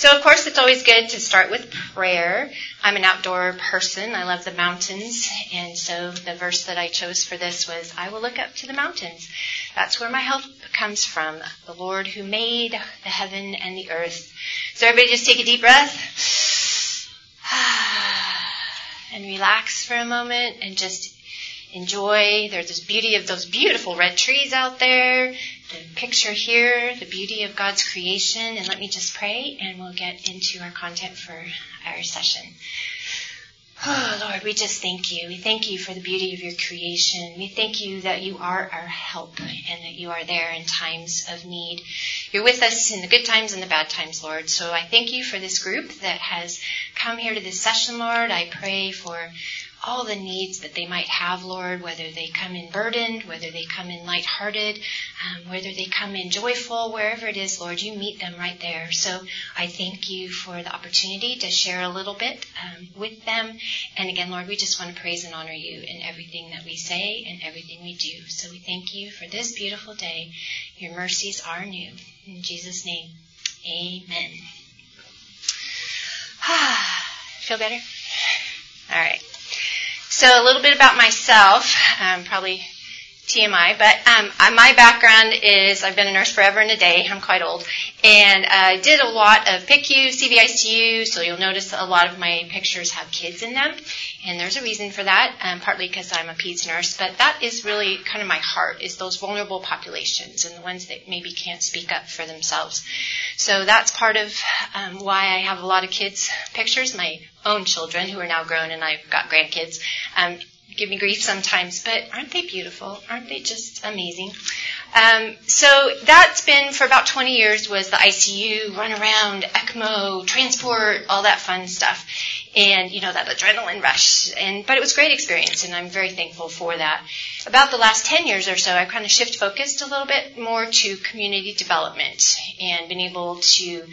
So, of course, it's always good to start with prayer. I'm an outdoor person. I love the mountains. And so the verse that I chose for this was, I will look up to the mountains. That's where my help comes from. The Lord who made the heaven and the earth. So everybody just take a deep breath. and relax for a moment and just enjoy. There's this beauty of those beautiful red trees out there, the picture here, the beauty of God's creation. And let me just pray and we'll get into our content for our session. Oh, Lord, we just thank you. We thank you for the beauty of your creation. We thank you that you are our help and that you are there in times of need. You're with us in the good times and the bad times, Lord. So I thank you for this group that has come here to this session, Lord. I pray for all the needs that they might have, Lord, whether they come in burdened, whether they come in lighthearted, um, whether they come in joyful, wherever it is, Lord, you meet them right there. So I thank you for the opportunity to share a little bit um, with them. And again, Lord, we just want to praise and honor you in everything that we say and everything we do. So we thank you for this beautiful day. Your mercies are new. In Jesus' name, amen. Ah, Feel better? All right. So a little bit about myself, um, probably TMI, but um, my background is I've been a nurse forever and a day. I'm quite old, and I uh, did a lot of PICU, CVICU. So you'll notice a lot of my pictures have kids in them, and there's a reason for that. Um, partly because I'm a peds nurse, but that is really kind of my heart is those vulnerable populations and the ones that maybe can't speak up for themselves. So that's part of um, why I have a lot of kids pictures. My own children who are now grown, and I've got grandkids. Um, give me grief sometimes, but aren't they beautiful? Aren't they just amazing? Um, so that's been for about 20 years was the ICU, run around, ECMO, transport, all that fun stuff. And, you know, that adrenaline rush. And, but it was a great experience and I'm very thankful for that. About the last 10 years or so, I've kind of shift focused a little bit more to community development and been able to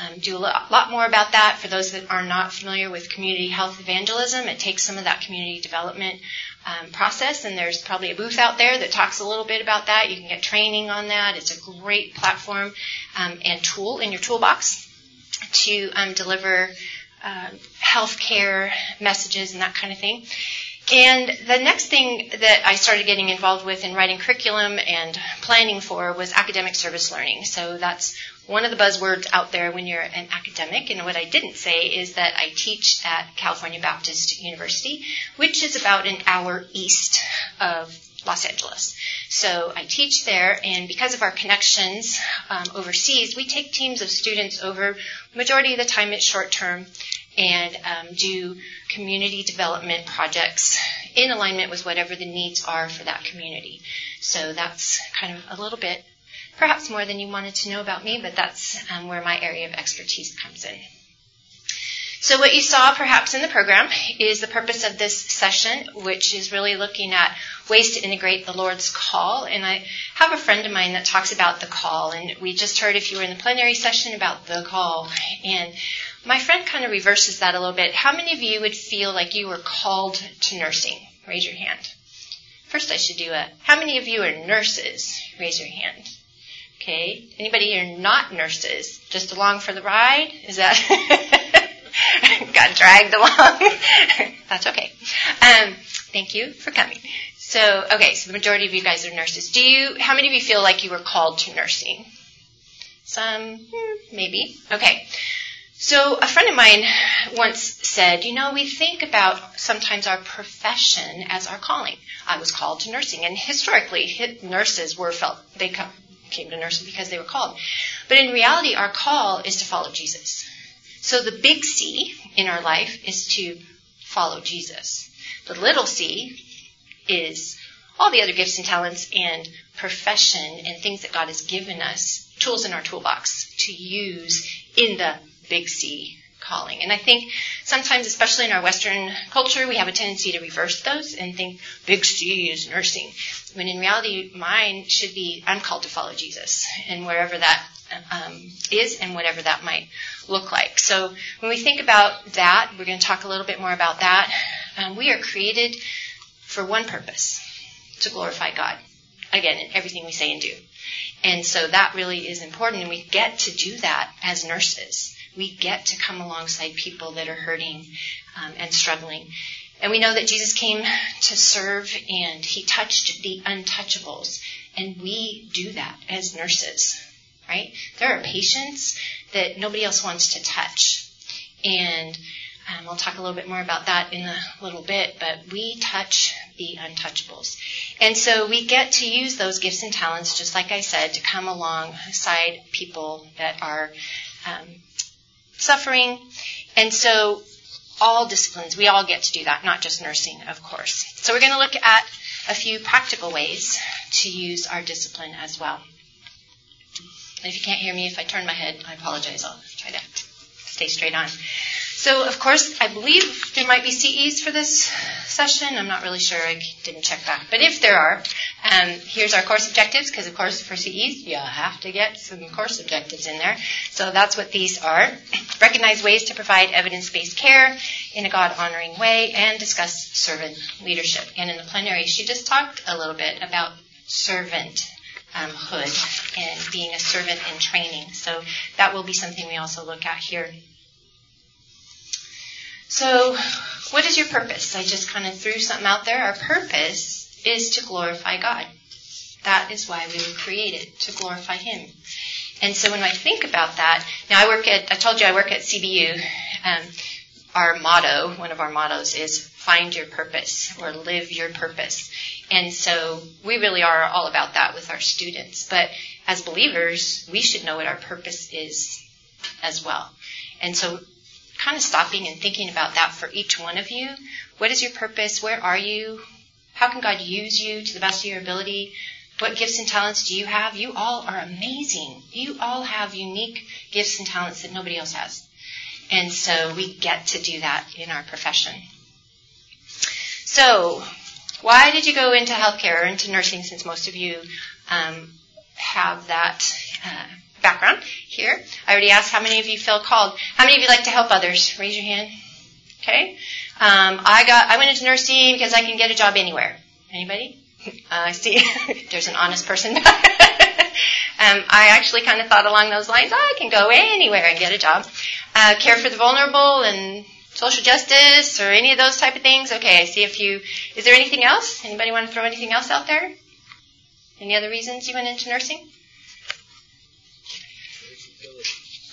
um, do a lot more about that. For those that are not familiar with community health evangelism, it takes some of that community development um, process, and there's probably a booth out there that talks a little bit about that. You can get training on that. It's a great platform um, and tool in your toolbox to um, deliver um, healthcare messages and that kind of thing. And the next thing that I started getting involved with in writing curriculum and planning for was academic service learning. So that's one of the buzzwords out there when you're an academic. And what I didn't say is that I teach at California Baptist University, which is about an hour east of Los Angeles. So I teach there, and because of our connections um, overseas, we take teams of students over. Majority of the time, it's short term, and um, do community development projects in alignment with whatever the needs are for that community. So that's kind of a little bit perhaps more than you wanted to know about me, but that's um, where my area of expertise comes in. So what you saw perhaps in the program is the purpose of this session, which is really looking at ways to integrate the Lord's call. And I have a friend of mine that talks about the call, and we just heard if you were in the plenary session about the call. And my friend kind of reverses that a little bit. How many of you would feel like you were called to nursing? Raise your hand. First I should do a, how many of you are nurses? Raise your hand. Okay. Anybody here not nurses? Just along for the ride? Is that got dragged along? That's okay. Um, thank you for coming. So, okay, so the majority of you guys are nurses. Do you? How many of you feel like you were called to nursing? Some, hmm, maybe. Okay. So a friend of mine once said, you know, we think about sometimes our profession as our calling. I was called to nursing, and historically, nurses were felt they came to nursing because they were called. But in reality, our call is to follow Jesus. So the big C in our life is to follow Jesus. The little c is all the other gifts and talents and profession and things that God has given us, tools in our toolbox to use in the big C calling. And I think sometimes, especially in our Western culture, we have a tendency to reverse those and think big C is nursing. When in reality, mine should be I'm called to follow Jesus, and wherever that um, is and whatever that might look like. So when we think about that, we're going to talk a little bit more about that. Um, we are created for one purpose to glorify God. Again, in everything we say and do. And so that really is important, and we get to do that as nurses. We get to come alongside people that are hurting um, and struggling. And we know that Jesus came to serve and he touched the untouchables. And we do that as nurses, right? There are patients that nobody else wants to touch. And um, I'll talk a little bit more about that in a little bit, but we touch the untouchables. And so we get to use those gifts and talents, just like I said, to come alongside people that are um, suffering. And so all disciplines, we all get to do that, not just nursing, of course. So we're going to look at a few practical ways to use our discipline as well. If you can't hear me, if I turn my head, I apologize. I'll try to stay straight on. So, of course, I believe there might be CEs for this session. I'm not really sure. I didn't check back. But if there are, um, here's our course objectives, because, of course, for CEs, you have to get some course objectives in there. So that's what these are. Recognize ways to provide evidence-based care in a God-honoring way and discuss servant leadership. And in the plenary, she just talked a little bit about servant um, hood and being a servant in training. So that will be something we also look at here. So, what is your purpose? I just kind of threw something out there. Our purpose is to glorify God. That is why we were created, to glorify Him. And so when I think about that, now I work at, I told you I work at CBU. Um, our motto, one of our mottos is find your purpose or live your purpose. And so we really are all about that with our students. But as believers, we should know what our purpose is as well. And so kind of stopping and thinking about that for each one of you. What is your purpose? Where are you? How can God use you to the best of your ability? What gifts and talents do you have? You all are amazing. You all have unique gifts and talents that nobody else has. And so we get to do that in our profession. So, why did you go into healthcare or into nursing since most of you um, have that uh, background here. I already asked how many of you feel called. How many of you like to help others? Raise your hand. Okay. Um, I got. I went into nursing because I can get a job anywhere. Anybody? Uh, I see. There's an honest person. um, I actually kind of thought along those lines. Oh, I can go anywhere and get a job. Uh, care for the vulnerable and social justice or any of those type of things. Okay, I see a few. Is there anything else? Anybody want to throw anything else out there? Any other reasons you went into nursing?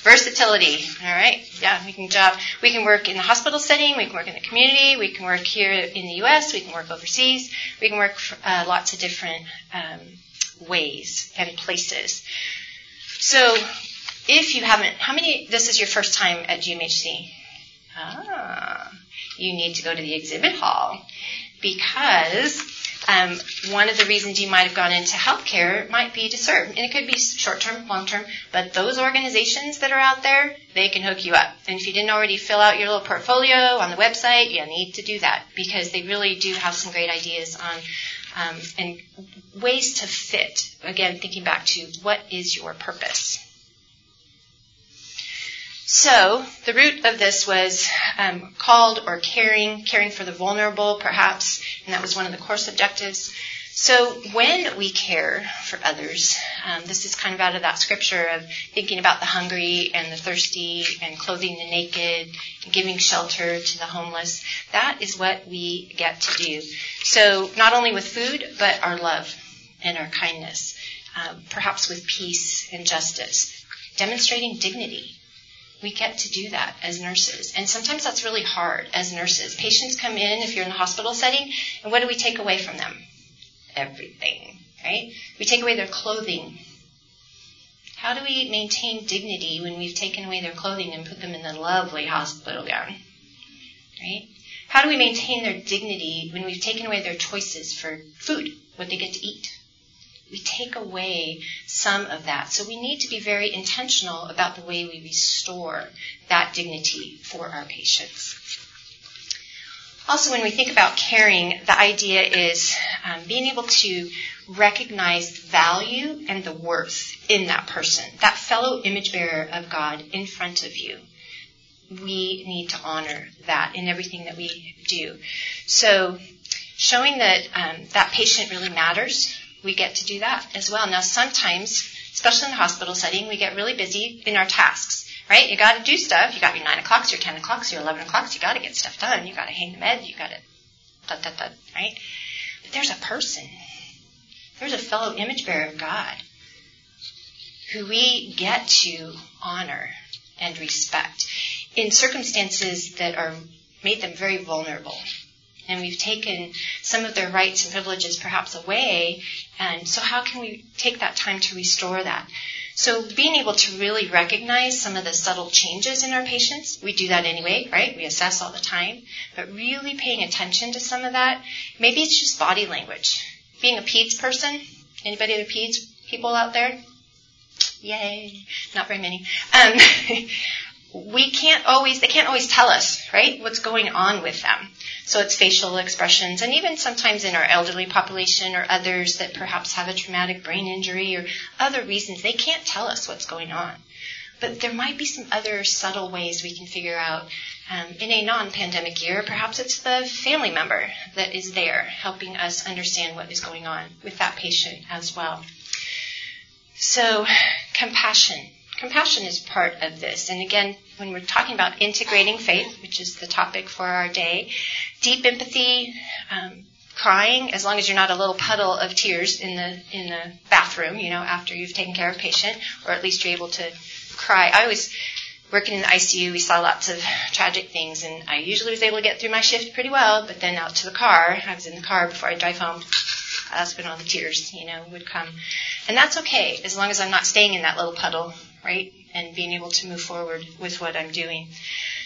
Versatility. All right. Yeah, we can job. We can work in the hospital setting. We can work in the community. We can work here in the U.S. We can work overseas. We can work uh, lots of different um, ways and places. So, if you haven't, how many? This is your first time at GMHC. Ah, you need to go to the exhibit hall because um, one of the reasons you might have gone into healthcare might be to serve. And it could be short term, long term, but those organizations that are out there, they can hook you up. And if you didn't already fill out your little portfolio on the website, you need to do that because they really do have some great ideas on um, and ways to fit. Again, thinking back to what is your purpose. So the root of this was um, called or caring, caring for the vulnerable, perhaps, and that was one of the course objectives. So when we care for others, um, this is kind of out of that scripture of thinking about the hungry and the thirsty and clothing the naked and giving shelter to the homeless. That is what we get to do. So not only with food, but our love and our kindness, um, perhaps with peace and justice, demonstrating dignity we get to do that as nurses. And sometimes that's really hard as nurses. Patients come in, if you're in a hospital setting, and what do we take away from them? Everything, right? We take away their clothing. How do we maintain dignity when we've taken away their clothing and put them in the lovely hospital gown? Right? How do we maintain their dignity when we've taken away their choices for food, what they get to eat? We take away some of that. So we need to be very intentional about the way we restore that dignity for our patients. Also, when we think about caring, the idea is um, being able to recognize the value and the worth in that person, that fellow image bearer of God in front of you. We need to honor that in everything that we do. So, showing that um, that patient really matters we get to do that as well. Now, sometimes especially in the hospital setting, we get really busy in our tasks, right? You got to do stuff. You got your nine o'clocks, your ten o'clocks, your eleven o'clocks. You got to get stuff done. You got to hang the med. You got to da da da, right? But there's a person. There's a fellow image bearer of God who we get to honor and respect in circumstances that are made them very vulnerable. And we've taken some of their rights and privileges perhaps away. And so how can we take that time to restore that? So being able to really recognize some of the subtle changes in our patients, we do that anyway, right? We assess all the time, but really paying attention to some of that. Maybe it's just body language. Being a peds person, anybody the peds people out there? Yay! Not very many. Um, we can't always, they can't always tell us, right, what's going on with them. So it's facial expressions, and even sometimes in our elderly population or others that perhaps have a traumatic brain injury or other reasons, they can't tell us what's going on. But there might be some other subtle ways we can figure out um, in a non pandemic year. Perhaps it's the family member that is there helping us understand what is going on with that patient as well. So, compassion compassion is part of this. And again, when we're talking about integrating faith, which is the topic for our day, deep empathy, um, crying, as long as you're not a little puddle of tears in the in the bathroom, you know, after you've taken care of a patient, or at least you're able to cry. I always working in the ICU, we saw lots of tragic things, and I usually was able to get through my shift pretty well. But then out to the car, I was in the car before I drive home. That's when all the tears, you know, would come, and that's okay as long as I'm not staying in that little puddle right? And being able to move forward with what I'm doing.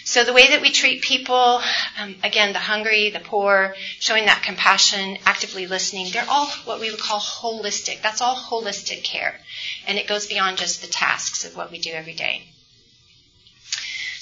So the way that we treat people, um, again, the hungry, the poor, showing that compassion, actively listening, they're all what we would call holistic. That's all holistic care. And it goes beyond just the tasks of what we do every day.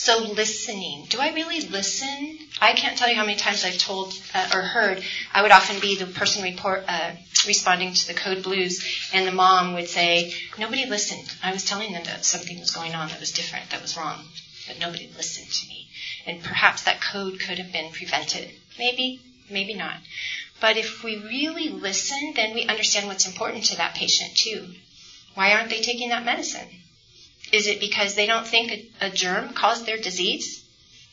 So listening. Do I really listen? I can't tell you how many times I've told uh, or heard. I would often be the person report, uh, responding to the code blues, and the mom would say, "Nobody listened. I was telling them that something was going on that was different, that was wrong, but nobody listened to me." And perhaps that code could have been prevented. Maybe, maybe not. But if we really listen, then we understand what's important to that patient too. Why aren't they taking that medicine? Is it because they don't think a, germ caused their disease?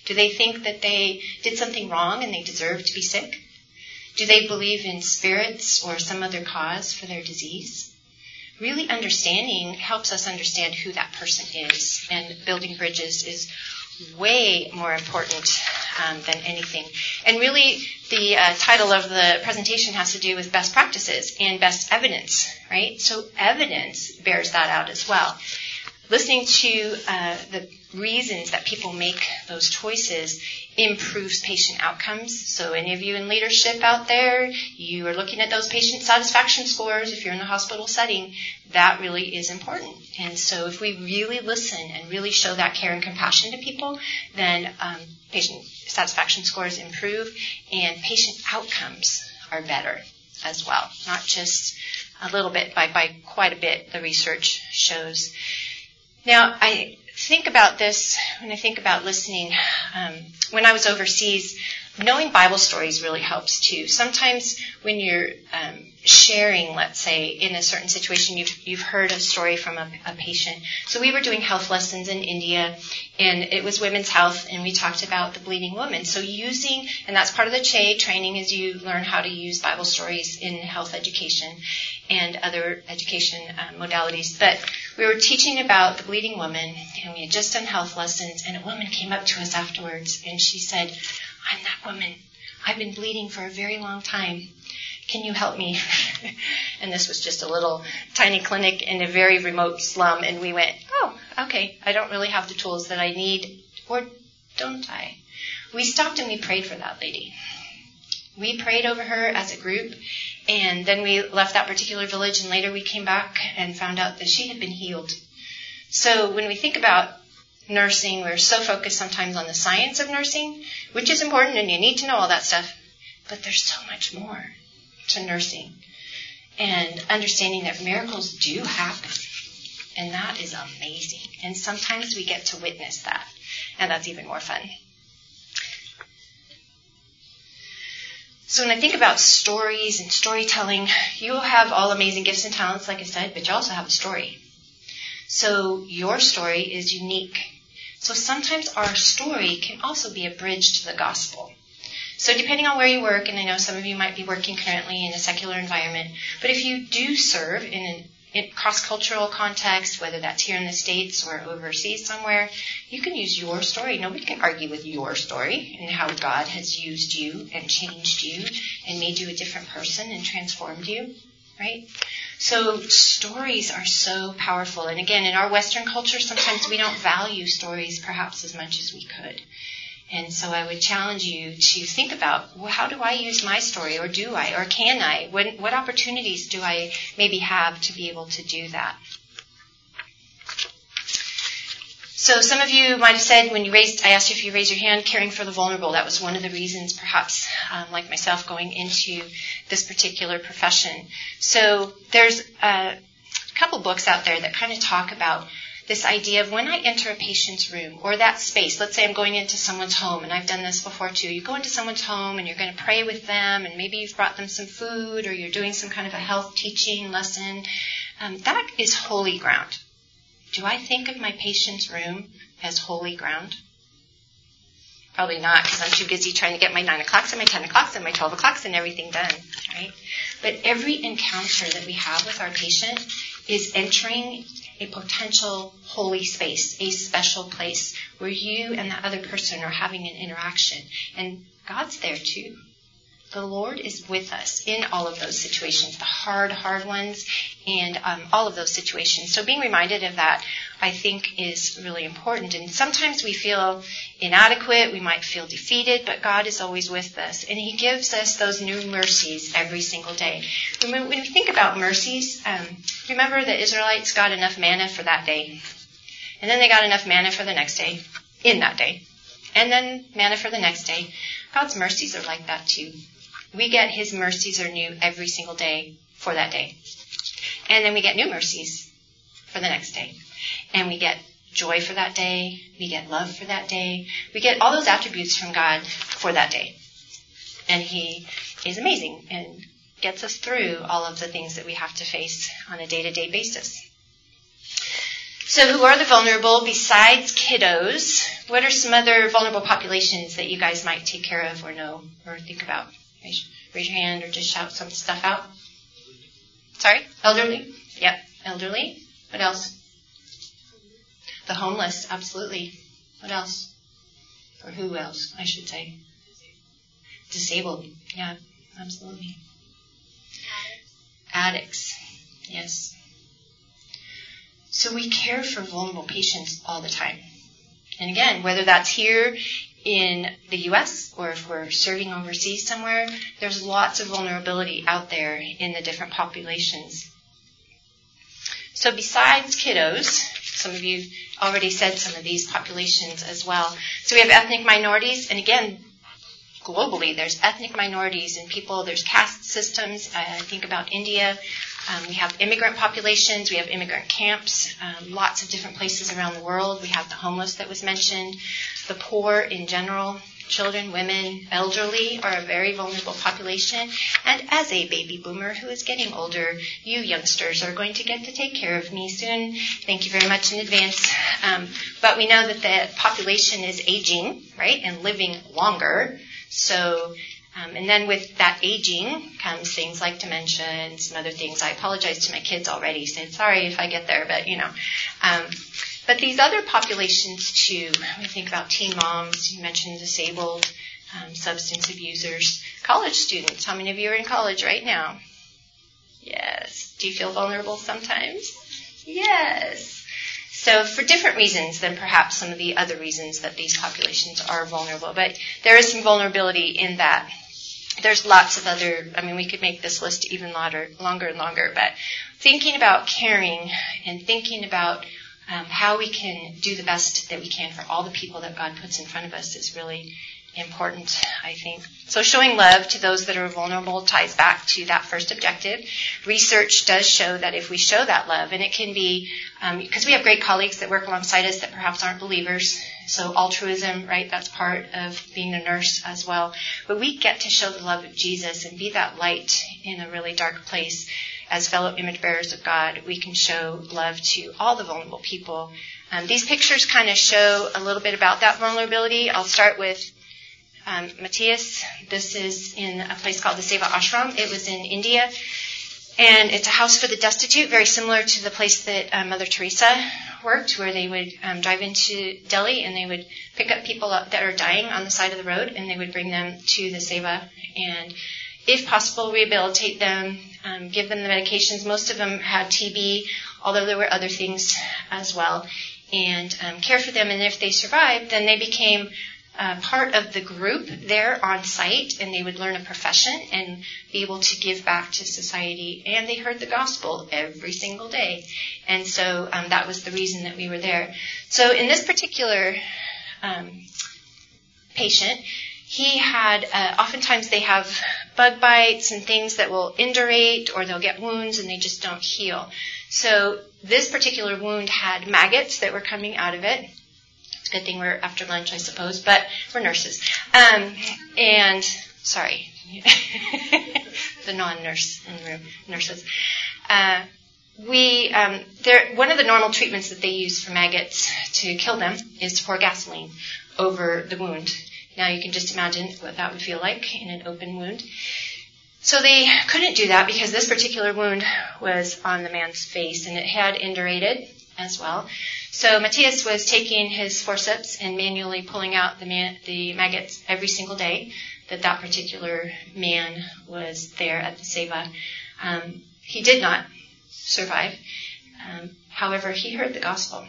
Do they think that they did something wrong and they deserve to be sick? Do they believe in spirits or some other cause for their disease? Really understanding helps us understand who that person is, and building bridges is way more important um, than anything. And really, the uh, title of the presentation has to do with best practices and best evidence, right? So evidence bears that out as well listening to uh, the reasons that people make those choices improves patient outcomes. So, any of you in leadership out there, you are looking at those patient satisfaction scores. If you're in the hospital setting, that really is important. And so, if we really listen and really show that care and compassion to people, then um, patient satisfaction scores improve and patient outcomes are better as well. Not just a little bit, by, by quite a bit, the research shows. Now, I think about this when I think about listening. Um, when I was overseas, knowing Bible stories really helps too. Sometimes when you're um, sharing, let's say, in a certain situation, you've, you've heard a story from a, a, patient. So we were doing health lessons in India, and it was women's health, and we talked about the bleeding woman. So using, and that's part of the CHE training, is you learn how to use Bible stories in health education and other education uh, modalities. But we were teaching about the bleeding woman, and we had just done health lessons, and a woman came up to us afterwards, and she said, I'm that woman. I've been bleeding for a very long time. Can you help me? and this was just a little tiny clinic in a very remote slum. And we went, oh, okay. I don't really have the tools that I need. Or don't I? We stopped and we prayed for that lady. We prayed over her as a group. And then we left that particular village. And later we came back and found out that she had been healed. So when we think about nursing, we're so focused sometimes on the science of nursing, which is important and you need to know all that stuff. But there's so much more to nursing and understanding that miracles do happen. And that is amazing. And sometimes we get to witness that. And that's even more fun. So when I think about stories and storytelling, you have all amazing gifts and talents, like I said, but you also have a story. So your story is unique. So sometimes our story can also be a bridge to the gospel. So depending on where you work, and I know some of you might be working currently in a secular environment, but if you do serve in in cross-cultural context, whether that's here in the States or overseas somewhere, you can use your story. Nobody can argue with your story and how God has used you and changed you and made you a different person and transformed you, right? So stories are so powerful. And again, in our Western culture, sometimes we don't value stories perhaps as much as we could. And so I would challenge you to think about well, how do I use my story, or do I, or can I? What, what opportunities do I maybe have to be able to do that? So some of you might have said when you raised, I asked you if you raised your hand, caring for the vulnerable. That was one of the reasons, perhaps, um, like myself, going into this particular profession. So there's a couple books out there that kind of talk about this idea of when I enter a patient's room or that space, let's say I'm going into someone's home, and I've done this before too. You go into someone's home and you're going to pray with them, and maybe you've brought them some food or you're doing some kind of a health teaching lesson. Um, that is holy ground. Do I think of my patient's room as holy ground? Probably not, because I'm too busy trying to get my 9 o'clocks and my 10 o'clocks and my 12 o'clocks and everything done, right? But every encounter that we have with our patient is entering a potential holy space, a special place where you and that other person are having an interaction. And God's there too. The Lord is with us in all of those situations, the hard, hard ones, and um, all of those situations. So being reminded of that, I think, is really important. And sometimes we feel inadequate, we might feel defeated, but God is always with us, and He gives us those new mercies every single day. When we think about mercies, um, remember the Israelites got enough manna for that day, and then they got enough manna for the next day, in that day, and then manna for the next day. God's mercies are like that too. We get His mercies are new every single day for that day. And then we get new mercies for the next day. And we get joy for that day. We get love for that day. We get all those attributes from God for that day. And He is amazing and gets us through all of the things that we have to face on a day to day basis. So, who are the vulnerable besides kiddos? What are some other vulnerable populations that you guys might take care of or know or think about? Raise, raise your hand or just shout some stuff out. Sorry? Elderly? Yep, elderly. What else? The homeless, absolutely. What else? Or who else, I should say? Disabled, yeah, absolutely. Addicts, yes. So we care for vulnerable patients all the time. And again, whether that's here in the U.S. or if we're serving overseas somewhere, there's lots of vulnerability out there in the different populations. So besides kiddos, some of you already said some of these populations as well. So we have ethnic minorities, and again, globally, there's ethnic minorities and people, there's caste systems. I think about India. Um, we have immigrant populations, we have immigrant camps, um, lots of different places around the world. We have the homeless that was mentioned, the poor in general, children, women, elderly are a very vulnerable population. And as a baby boomer who is getting older, you youngsters are going to get to take care of me soon. Thank you very much in advance. Um, but we know that the population is aging, right, and living longer. So um, and then with that aging comes things like dementia and some other things. I apologize to my kids already, said sorry if I get there, but you know. Um, but these other populations too, we think about teen moms, you mentioned disabled, um, substance abusers, college students. How many of you are in college right now? Yes. Do you feel vulnerable sometimes? Yes. So for different reasons than perhaps some of the other reasons that these populations are vulnerable, but there is some vulnerability in that there's lots of other, I mean, we could make this list even longer, longer and longer, but thinking about caring and thinking about um, how we can do the best that we can for all the people that God puts in front of us is really important, I think. So showing love to those that are vulnerable ties back to that first objective. Research does show that if we show that love, and it can be, because um, we have great colleagues that work alongside us that perhaps aren't believers, so altruism, right, that's part of being a nurse as well. But we get to show the love of Jesus and be that light in a really dark place. As fellow image bearers of God, we can show love to all the vulnerable people. Um, these pictures kind of show a little bit about that vulnerability. I'll start with um, Matthias. This is in a place called the Seva Ashram. It was in India. And it's a house for the destitute, very similar to the place that uh, Mother Teresa worked, where they would um, drive into Delhi and they would pick up people that are dying on the side of the road and they would bring them to the Seva and, if possible, rehabilitate them, um, give them the medications. Most of them had TB, although there were other things as well, and um, care for them. And if they survived, then they became uh, part of the group there on site and they would learn a profession and be able to give back to society. And they heard the gospel every single day. And so um, that was the reason that we were there. So in this particular um, patient, he had, uh, oftentimes they have bug bites and things that will indurate or they'll get wounds and they just don't heal. So this particular wound had maggots that were coming out of it good thing we're after lunch, I suppose, but we're nurses. Um, and sorry, the non-nurse in the room, nurses. Uh, we um, one of the normal treatments that they use for maggots to kill them is to pour gasoline over the wound. Now you can just imagine what that would feel like in an open wound. So they couldn't do that because this particular wound was on the man's face and it had indurated as well. So Matthias was taking his forceps and manually pulling out the, man, the maggots every single day that that particular man was there at the Seva. Um, he did not survive. Um, however, he heard the gospel.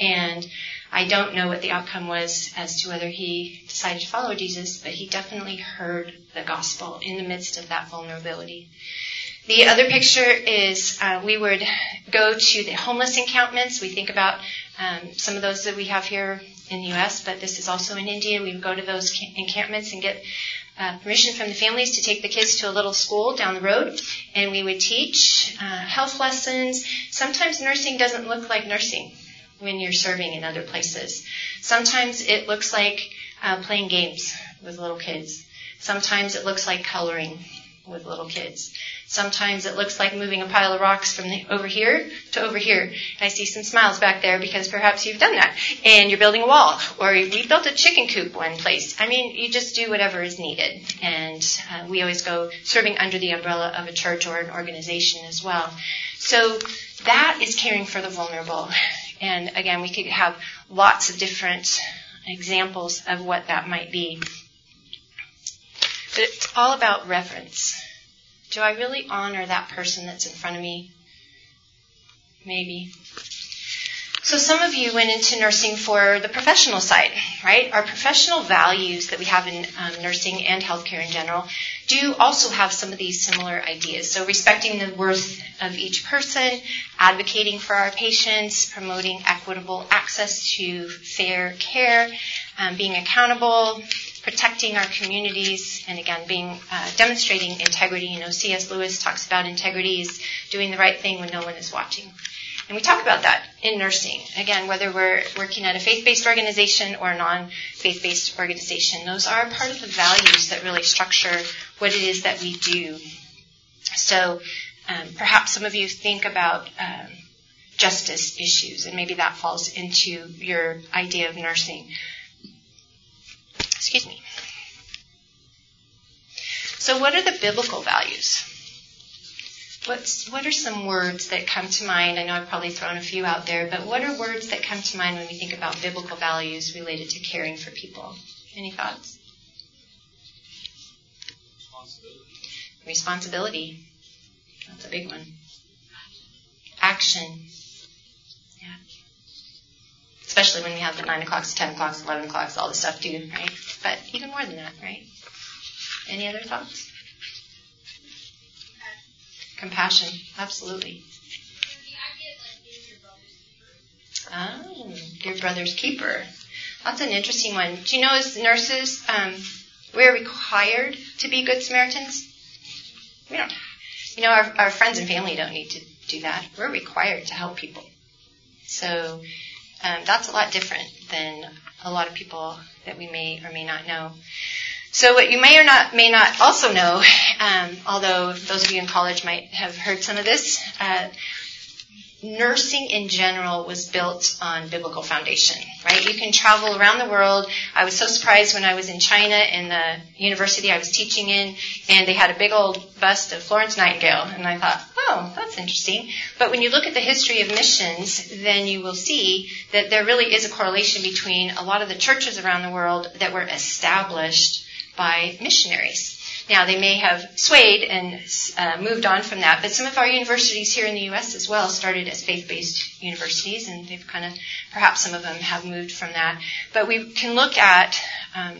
And I don't know what the outcome was as to whether he decided to follow Jesus, but he definitely heard the gospel in the midst of that vulnerability. The other picture is uh, we would go to the homeless encampments. We think about um, some of those that we have here in the U.S., but this is also in India. We would go to those encampments and get uh, permission from the families to take the kids to a little school down the road, and we would teach uh, health lessons. Sometimes nursing doesn't look like nursing when you're serving in other places. Sometimes it looks like uh, playing games with little kids. Sometimes it looks like coloring with little kids. Sometimes it looks like moving a pile of rocks from the, over here to over here. I see some smiles back there because perhaps you've done that. And you're building a wall. Or we built a chicken coop one place. I mean, you just do whatever is needed. And uh, we always go serving under the umbrella of a church or an organization as well. So that is caring for the vulnerable. And again, we could have lots of different examples of what that might be. But it's all about reverence. Do I really honor that person that's in front of me? Maybe. So some of you went into nursing for the professional side, right? Our professional values that we have in um, nursing and healthcare in general do also have some of these similar ideas. So respecting the worth of each person, advocating for our patients, promoting equitable access to fair care, um, being accountable, protecting our communities, and again, being uh, demonstrating integrity. You know, C.S. Lewis talks about integrity is doing the right thing when no one is watching. And we talk about that in nursing. Again, whether we're working at a faith-based organization or a non-faith-based organization, those are part of the values that really structure what it is that we do. So um, perhaps some of you think about um, justice issues, and maybe that falls into your idea of nursing. Excuse me. So, what are the biblical values? What's, what are some words that come to mind? I know I've probably thrown a few out there, but what are words that come to mind when we think about biblical values related to caring for people? Any thoughts? Responsibility. Responsibility. That's a big one. Action Yeah. especially when we have the 9 o'clocks, 10 o'clocks, 11 o'clocks, all the stuff too, right? But even more than that, right? Any other thoughts? Compassion, absolutely. Oh, your brother's keeper. That's an interesting one. Do you know, as nurses, um, we're required to be good Samaritans? We don't. You know, our, our friends and family don't need to do that. We're required to help people. So um, that's a lot different than a lot of people that we may or may not know. So what you may or not may not also know, um, although those of you in college might have heard some of this, uh, nursing in general was built on biblical foundation, right? You can travel around the world. I was so surprised when I was in China in the university I was teaching in, and they had a big old bust of Florence Nightingale, and I thought, oh, that's interesting. But when you look at the history of missions, then you will see that there really is a correlation between a lot of the churches around the world that were established by missionaries. Now, they may have swayed and uh, moved on from that, but some of our universities here in the U.S. as well started as faith-based universities, and they've kind of, perhaps some of them have moved from that. But we can look at um,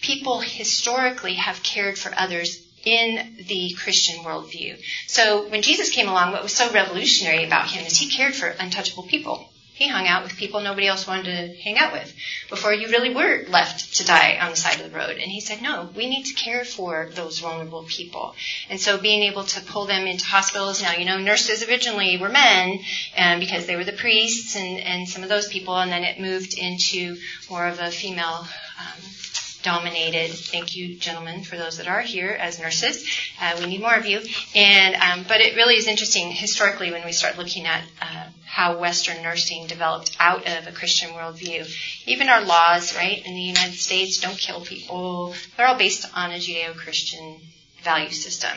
people historically have cared for others in the Christian worldview. So when Jesus came along, what was so revolutionary about him is he cared for untouchable people. He hung out with people nobody else wanted to hang out with before you really were left to die on the side of the road. And he said, no, we need to care for those vulnerable people. And so being able to pull them into hospitals, now, you know, nurses originally were men and because they were the priests and, and some of those people, and then it moved into more of a female um, dominated. Thank you, gentlemen, for those that are here as nurses. Uh, we need more of you. And um, but it really is interesting historically when we start looking at uh, how Western nursing developed out of a Christian worldview. Even our laws, right, in the United States, don't kill people. They're all based on a Judeo-Christian value system.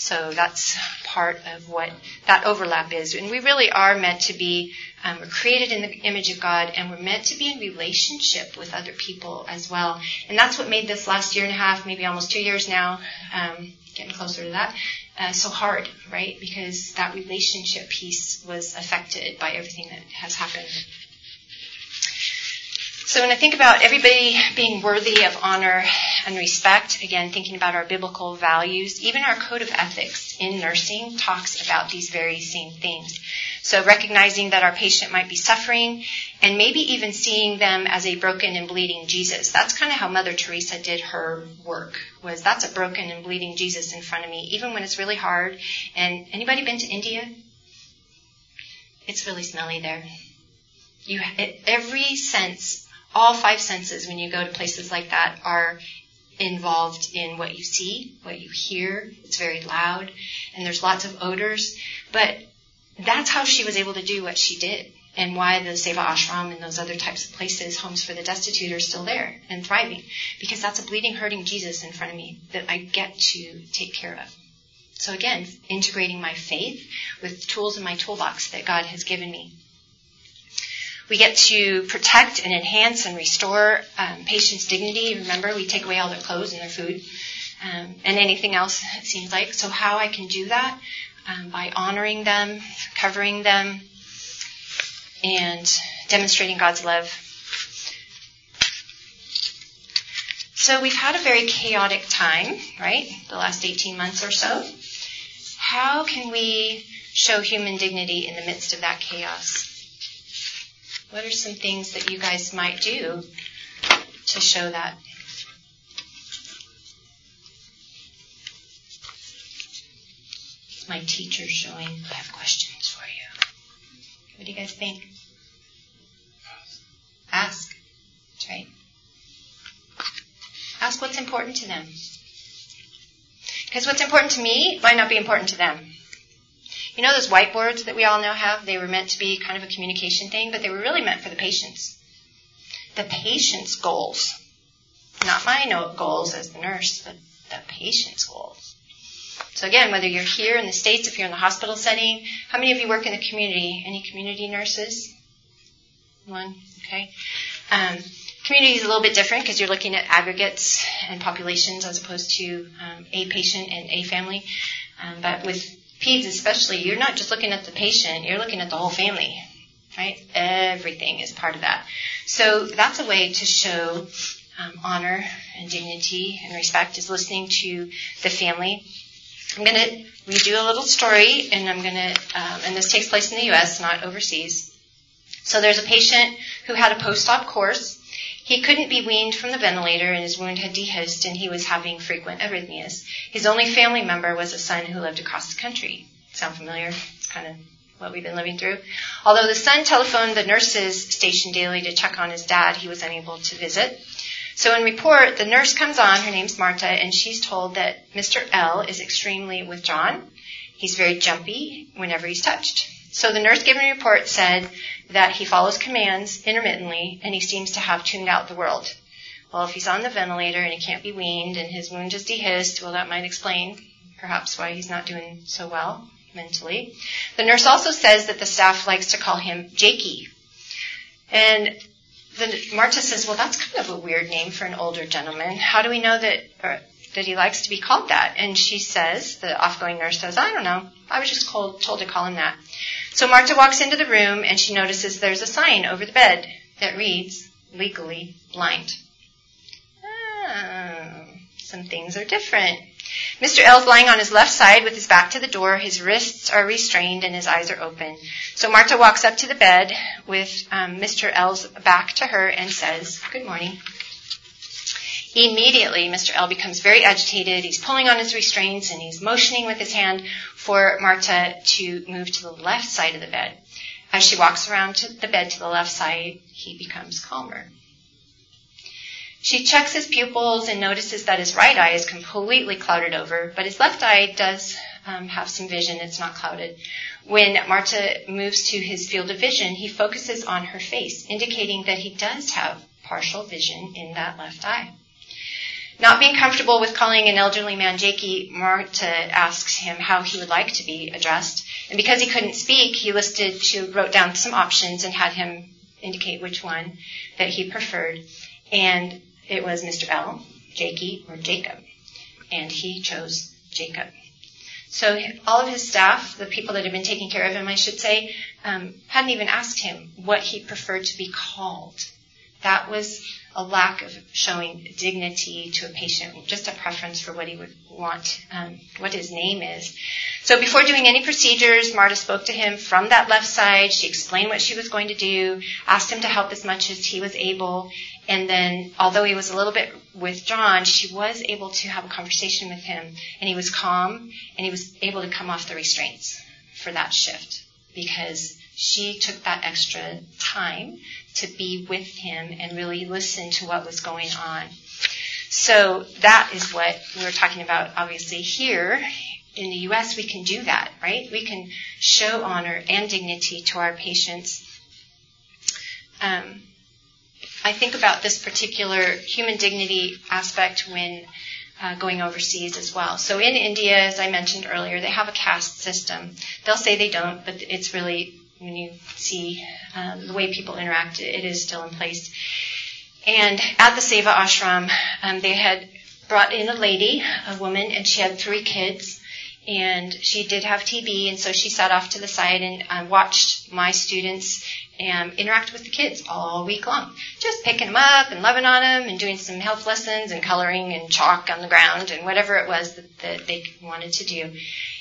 So that's part of what that overlap is. And we really are meant to be, um, we're created in the image of God and we're meant to be in relationship with other people as well. And that's what made this last year and a half, maybe almost two years now, um, getting closer to that, uh, so hard, right? Because that relationship piece was affected by everything that has happened so when I think about everybody being worthy of honor and respect, again, thinking about our biblical values, even our code of ethics in nursing talks about these very same things. So recognizing that our patient might be suffering and maybe even seeing them as a broken and bleeding Jesus. That's kind of how Mother Teresa did her work, was that's a broken and bleeding Jesus in front of me, even when it's really hard. And anybody been to India? It's really smelly there. You, it, every sense all five senses, when you go to places like that, are involved in what you see, what you hear. It's very loud, and there's lots of odors. But that's how she was able to do what she did, and why the Seva Ashram and those other types of places, homes for the destitute, are still there and thriving. Because that's a bleeding, hurting Jesus in front of me that I get to take care of. So again, integrating my faith with tools in my toolbox that God has given me. We get to protect and enhance and restore um, patients' dignity. Remember, we take away all their clothes and their food um, and anything else, it seems like. So, how I can do that? Um, by honoring them, covering them, and demonstrating God's love. So, we've had a very chaotic time, right? The last 18 months or so. How can we show human dignity in the midst of that chaos? What are some things that you guys might do to show that? My teacher's showing. I have questions for you. What do you guys think? Ask. That's right. Ask what's important to them. Because what's important to me might not be important to them. You know those whiteboards that we all now have? They were meant to be kind of a communication thing, but they were really meant for the patients. The patient's goals. Not my goals as the nurse, but the patient's goals. So again, whether you're here in the States, if you're in the hospital setting, how many of you work in the community? Any community nurses? One, okay. Um, community is a little bit different because you're looking at aggregates and populations as opposed to um, a patient and a family. Um, but with peds especially, you're not just looking at the patient, you're looking at the whole family, right? Everything is part of that. So that's a way to show um, honor and dignity and respect is listening to the family. I'm going to read you a little story, and I'm going to, um, and this takes place in the U.S., not overseas. So there's a patient who had a post-op course he couldn't be weaned from the ventilator and his wound had dehisced and he was having frequent arrhythmias. His only family member was a son who lived across the country. Sound familiar? It's kind of what we've been living through. Although the son telephoned the nurses station daily to check on his dad, he was unable to visit. So in report, the nurse comes on, her name's Marta, and she's told that Mr. L is extremely withdrawn. He's very jumpy whenever he's touched. So the nurse giving a report said that he follows commands intermittently and he seems to have tuned out the world. Well, if he's on the ventilator and he can't be weaned and his wound is dehisced, well, that might explain perhaps why he's not doing so well mentally. The nurse also says that the staff likes to call him Jakey. And the, Marta says, well, that's kind of a weird name for an older gentleman. How do we know that, that he likes to be called that? And she says, the offgoing nurse says, I don't know. I was just told to call him that. So Marta walks into the room and she notices there's a sign over the bed that reads, legally blind. Oh, some things are different. Mr. L is lying on his left side with his back to the door. His wrists are restrained and his eyes are open. So Marta walks up to the bed with um, Mr. L's back to her and says, Good morning. Immediately, Mr. L becomes very agitated. He's pulling on his restraints and he's motioning with his hand for Marta to move to the left side of the bed. As she walks around to the bed to the left side, he becomes calmer. She checks his pupils and notices that his right eye is completely clouded over, but his left eye does um, have some vision. It's not clouded. When Marta moves to his field of vision, he focuses on her face, indicating that he does have partial vision in that left eye. Not being comfortable with calling an elderly man Jakey, Marta asks him how he would like to be addressed. And because he couldn't speak, he listed, wrote down some options and had him indicate which one that he preferred. And it was Mr. L, Jakey, or Jacob. And he chose Jacob. So all of his staff, the people that had been taking care of him, I should say, um, hadn't even asked him what he preferred to be called. That was a lack of showing dignity to a patient, just a preference for what he would want, um, what his name is. So before doing any procedures, Marta spoke to him from that left side. She explained what she was going to do, asked him to help as much as he was able, and then, although he was a little bit withdrawn, she was able to have a conversation with him, and he was calm, and he was able to come off the restraints for that shift because she took that extra time to be with him and really listen to what was going on. So that is what we we're talking about, obviously, here. In the U.S., we can do that, right? We can show honor and dignity to our patients. Um, I think about this particular human dignity aspect when uh, going overseas as well. So in India, as I mentioned earlier, they have a caste system. They'll say they don't, but it's really when you see um, the way people interact, it is still in place. And at the Seva ashram, um, they had brought in a lady, a woman, and she had three kids. And she did have TB, and so she sat off to the side and uh, watched my students and interact with the kids all week long. Just picking them up and loving on them and doing some health lessons and coloring and chalk on the ground and whatever it was that, that they wanted to do.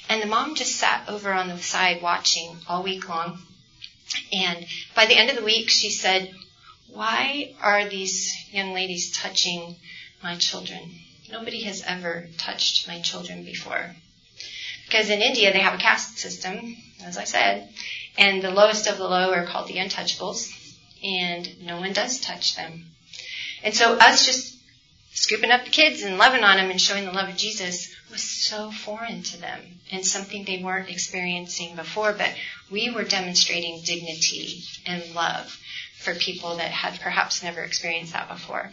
And the mom just sat over on the side watching all week long. And by the end of the week, she said, Why are these young ladies touching my children? Nobody has ever touched my children before. Because in India, they have a caste system, as I said, and the lowest of the low are called the untouchables, and no one does touch them. And so us just scooping up the kids and loving on them and showing the love of Jesus was so foreign to them and something they weren't experiencing before, but we were demonstrating dignity and love for people that had perhaps never experienced that before.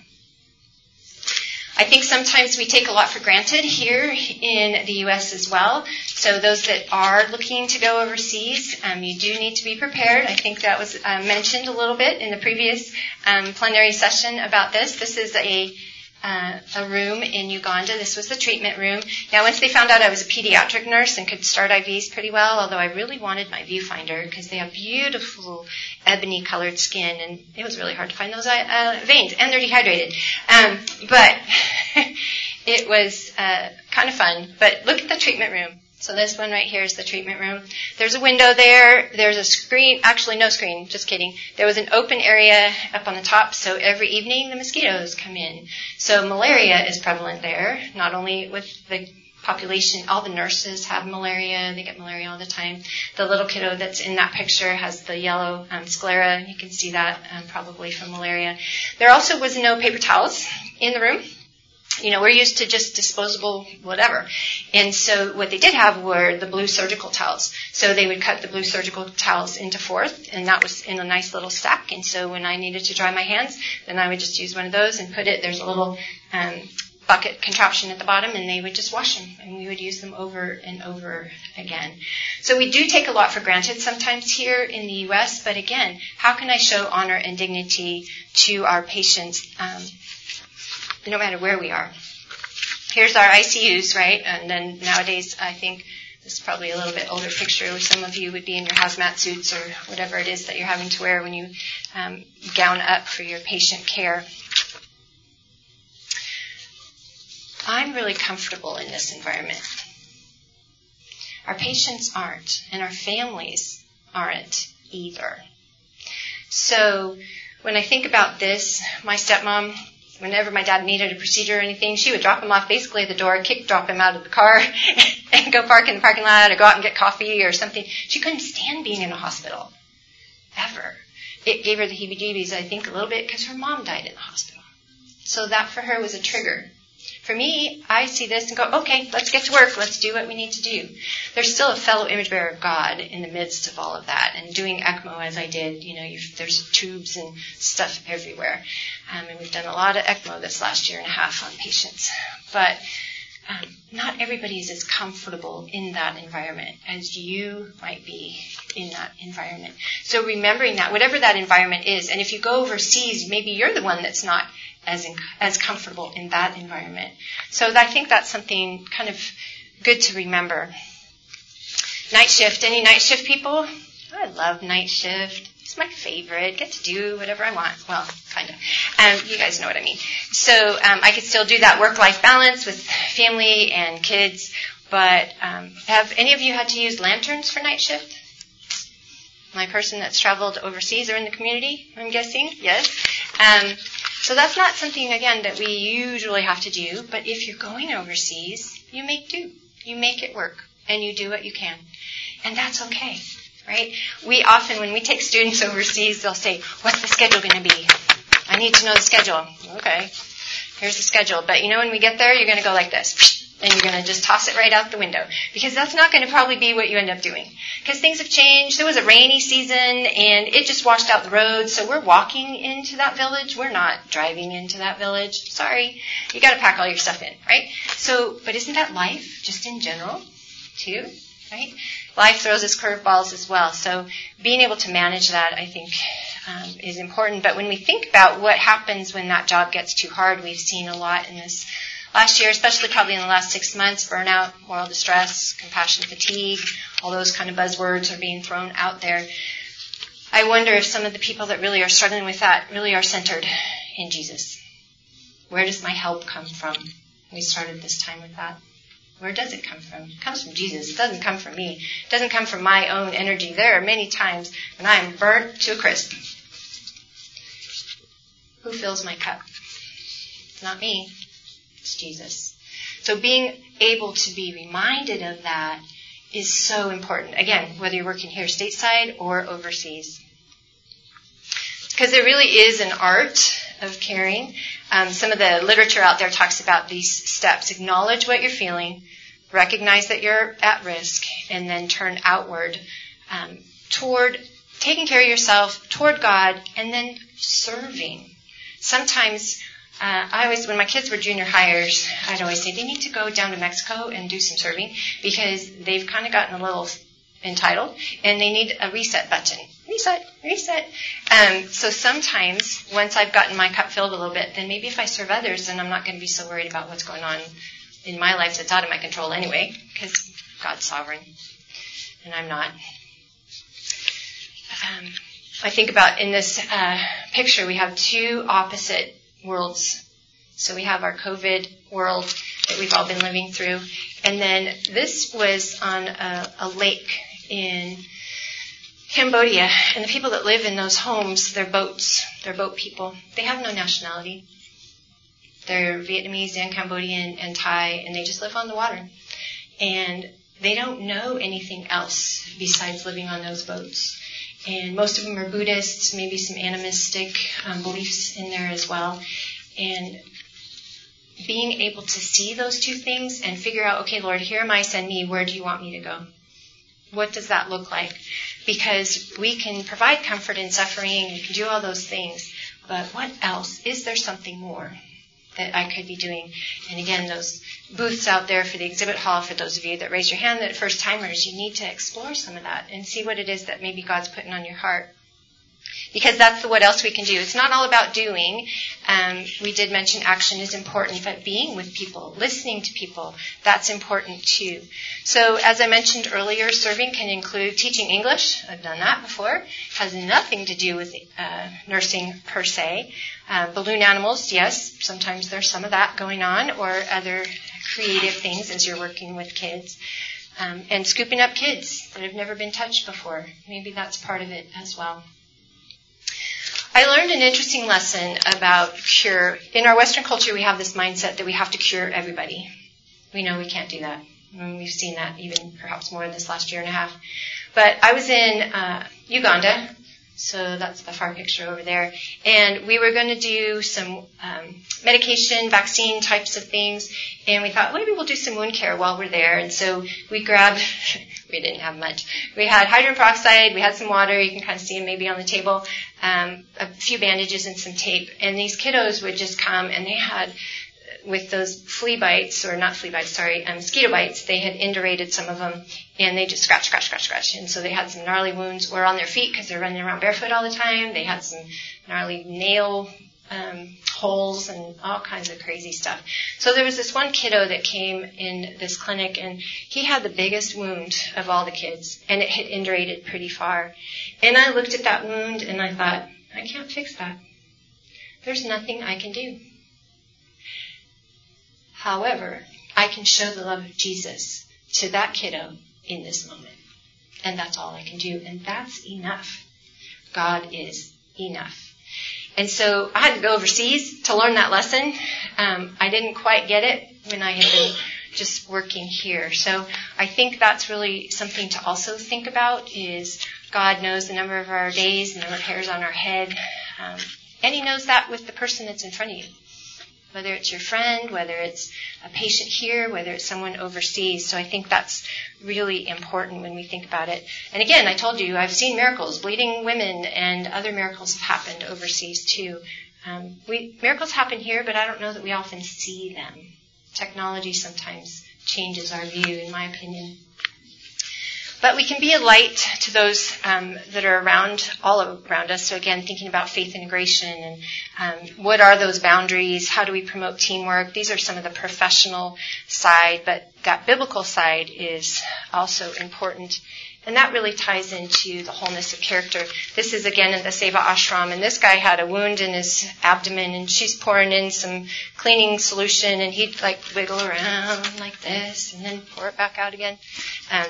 I think sometimes we take a lot for granted here in the U.S. as well. So those that are looking to go overseas, um, you do need to be prepared. I think that was uh, mentioned a little bit in the previous um, plenary session about this. This is a uh, a room in Uganda. This was the treatment room. Now, once they found out I was a pediatric nurse and could start IVs pretty well, although I really wanted my vein finder because they have beautiful ebony colored skin, and it was really hard to find those uh, veins, and they're dehydrated. Um, but it was uh, kind of fun. But look at the treatment room. So this one right here is the treatment room. There's a window there. There's a screen. Actually, no screen. Just kidding. There was an open area up on the top. So every evening the mosquitoes come in. So malaria is prevalent there, not only with the population, all the nurses have malaria. They get malaria all the time. The little kiddo that's in that picture has the yellow um, sclera. You can see that um, probably from malaria. There also was no paper towels in the room you know, we're used to just disposable whatever. And so what they did have were the blue surgical towels. So they would cut the blue surgical towels into fourth, and that was in a nice little stack. And so when I needed to dry my hands, then I would just use one of those and put it, there's a little um, bucket contraption at the bottom, and they would just wash them, and we would use them over and over again. So we do take a lot for granted sometimes here in the U.S., but again, how can I show honor and dignity to our patients? Um, no matter where we are. Here's our ICUs, right? And then nowadays, I think this is probably a little bit older picture where some of you would be in your hazmat suits or whatever it is that you're having to wear when you um, gown up for your patient care. I'm really comfortable in this environment. Our patients aren't, and our families aren't either. So when I think about this, my stepmom whenever my dad needed a procedure or anything, she would drop him off basically at the door, kick drop him out of the car, and go park in the parking lot or go out and get coffee or something. She couldn't stand being in a hospital. Ever. It gave her the heebie jeebies, I think, a little bit because her mom died in the hospital. So that for her was a trigger. For me, I see this and go, okay, let's get to work. Let's do what we need to do. There's still a fellow image bearer of God in the midst of all of that. And doing ECMO as I did, you know, there's tubes and stuff everywhere. Um, and we've done a lot of ECMO this last year and a half on patients. But um, not everybody is as comfortable in that environment as you might be in that environment. So remembering that, whatever that environment is, and if you go overseas, maybe you're the one that's not as in, as comfortable in that environment. So I think that's something kind of good to remember. Night shift. Any night shift people? I love night shift. It's my favorite. Get to do whatever I want. Well, kind of. Um, you guys know what I mean. So um, I could still do that work-life balance with family and kids. But um, have any of you had to use lanterns for night shift? My person that's traveled overseas or in the community, I'm guessing. Yes. So that's not something, again, that we usually have to do, but if you're going overseas, you make do. You make it work, and you do what you can. And that's okay, right? We often, when we take students overseas, they'll say, what's the schedule going to be? I need to know the schedule. Okay, here's the schedule. But you know, when we get there, you're going to go like this and you're going to just toss it right out the window because that's not going to probably be what you end up doing because things have changed. there was a rainy season and it just washed out the road. So we're walking into that village. We're not driving into that village. Sorry. You got to pack all your stuff in, right? So, but isn't that life just in general too? Right? Life throws us curveballs as well. So being able to manage that, I think, um, is important. But when we think about what happens when that job gets too hard, we've seen a lot in this last year, especially probably in the last six months, burnout, moral distress, compassion fatigue, all those kind of buzzwords are being thrown out there. I wonder if some of the people that really are struggling with that really are centered in Jesus. Where does my help come from? We started this time with that. Where does it come from? It comes from Jesus. It doesn't come from me. It doesn't come from my own energy. There are many times when I am burnt to a crisp. Who fills my cup? Not me. It's Jesus. So being able to be reminded of that is so important. Again, whether you're working here stateside or overseas. Because there really is an art of caring. Um, some of the literature out there talks about these steps. Acknowledge what you're feeling, recognize that you're at risk, and then turn outward um, toward taking care of yourself, toward God, and then serving. Sometimes uh, I always, when my kids were junior highers, I'd always say they need to go down to Mexico and do some serving because they've kind of gotten a little entitled and they need a reset button. Reset, reset. Um, so sometimes, once I've gotten my cup filled a little bit, then maybe if I serve others, then I'm not going to be so worried about what's going on in my life that's out of my control anyway, because God's sovereign and I'm not. Um, I think about in this uh, picture, we have two opposite worlds. So we have our COVID world that we've all been living through. And then this was on a, a lake in Cambodia. And the people that live in those homes, they're boats. They're boat people. They have no nationality. They're Vietnamese and Cambodian and Thai, and they just live on the water. and they don't know anything else besides living on those boats. And most of them are Buddhists, maybe some animistic um, beliefs in there as well. And being able to see those two things and figure out, okay, Lord, here am I, send me. Where do you want me to go? What does that look like? Because we can provide comfort in suffering, we can do all those things, but what else? Is there something more that I could be doing? And again, those booths out there for the exhibit hall, for those of you that raise your hand that first timers, you need to explore some of that and see what it is that maybe God's putting on your heart because that's what else we can do. It's not all about doing. Um, we did mention action is important, but being with people, listening to people, that's important too. So as I mentioned earlier, serving can include teaching English. I've done that before. It has nothing to do with uh, nursing per se. Uh, balloon animals, yes, sometimes there's some of that going on, or other creative things as you're working with kids. Um, and scooping up kids that have never been touched before. Maybe that's part of it as well. I learned an interesting lesson about cure. In our Western culture, we have this mindset that we have to cure everybody. We know we can't do that. And we've seen that even perhaps more this last year and a half. But I was in uh, Uganda, so that's the far picture over there, and we were going to do some um, medication, vaccine types of things, and we thought maybe we'll do some wound care while we're there. And so we grabbed we didn't have much. We had hydrogen peroxide, we had some water, you can kind of see them maybe on the table, um, a few bandages and some tape. And these kiddos would just come and they had, with those flea bites, or not flea bites, sorry, um, mosquito bites, they had indurated some of them and they just scratch, scratch, scratch, scratch. And so they had some gnarly wounds, or on their feet because they're running around barefoot all the time. They had some gnarly nail um, holes and all kinds of crazy stuff. So there was this one kiddo that came in this clinic and he had the biggest wound of all the kids and it had indurated pretty far. And I looked at that wound and I thought, I can't fix that. There's nothing I can do. However, I can show the love of Jesus to that kiddo in this moment. And that's all I can do. And that's enough. God is enough. And so I had to go overseas to learn that lesson. Um, I didn't quite get it when I had been just working here. So I think that's really something to also think about is God knows the number of our days, and the of hairs on our head. Um, and he knows that with the person that's in front of you whether it's your friend, whether it's a patient here, whether it's someone overseas. So I think that's really important when we think about it. And again, I told you, I've seen miracles, bleeding women, and other miracles have happened overseas too. Um, we, miracles happen here, but I don't know that we often see them. Technology sometimes changes our view, in my opinion. But we can be a light to those um, that are around, all around us. So again, thinking about faith integration and um, what are those boundaries? How do we promote teamwork? These are some of the professional side, but that biblical side is also important. And that really ties into the wholeness of character. This is again in the Seva ashram, and this guy had a wound in his abdomen, and she's pouring in some cleaning solution, and he'd like wiggle around like this, and then pour it back out again. Um,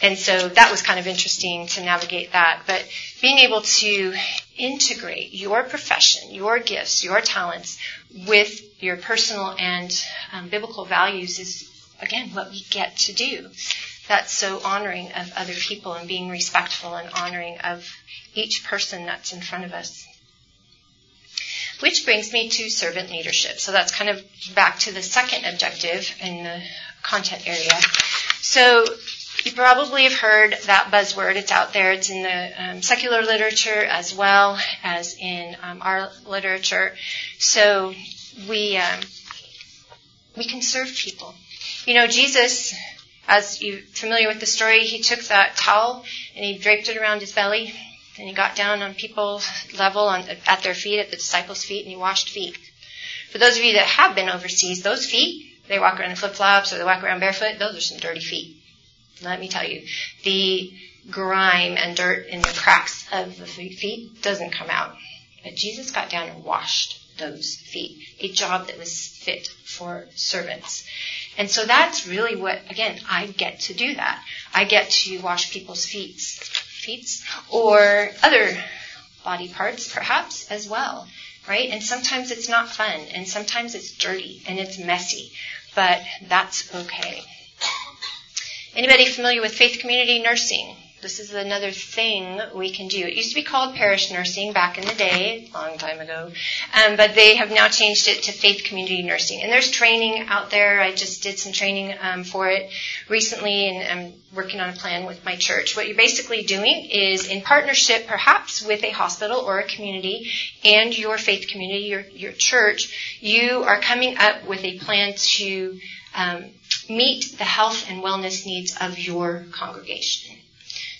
and so that was kind of interesting to navigate that. But being able to integrate your profession, your gifts, your talents with your personal and um, biblical values is, again, what we get to do. That's so honoring of other people and being respectful and honoring of each person that's in front of us. Which brings me to servant leadership. So that's kind of back to the second objective in the content area. So you probably have heard that buzzword. It's out there. It's in the um, secular literature as well as in um, our literature. So we um, we can serve people. You know, Jesus, as you're familiar with the story, he took that towel and he draped it around his belly, and he got down on people's level on, at their feet, at the disciples' feet, and he washed feet. For those of you that have been overseas, those feet, they walk around in flip flops or they walk around barefoot, those are some dirty feet let me tell you, the grime and dirt in the cracks of the feet doesn't come out. But Jesus got down and washed those feet, a job that was fit for servants. And so that's really what, again, I get to do that. I get to wash people's feet, feet, or other body parts perhaps as well, right? And sometimes it's not fun, and sometimes it's dirty and it's messy, but that's okay. Anybody familiar with faith community nursing? This is another thing we can do. It used to be called parish nursing back in the day, long time ago, um, but they have now changed it to faith community nursing. And there's training out there. I just did some training um, for it recently, and I'm working on a plan with my church. What you're basically doing is, in partnership, perhaps with a hospital or a community and your faith community, your your church, you are coming up with a plan to um, meet the health and wellness needs of your congregation.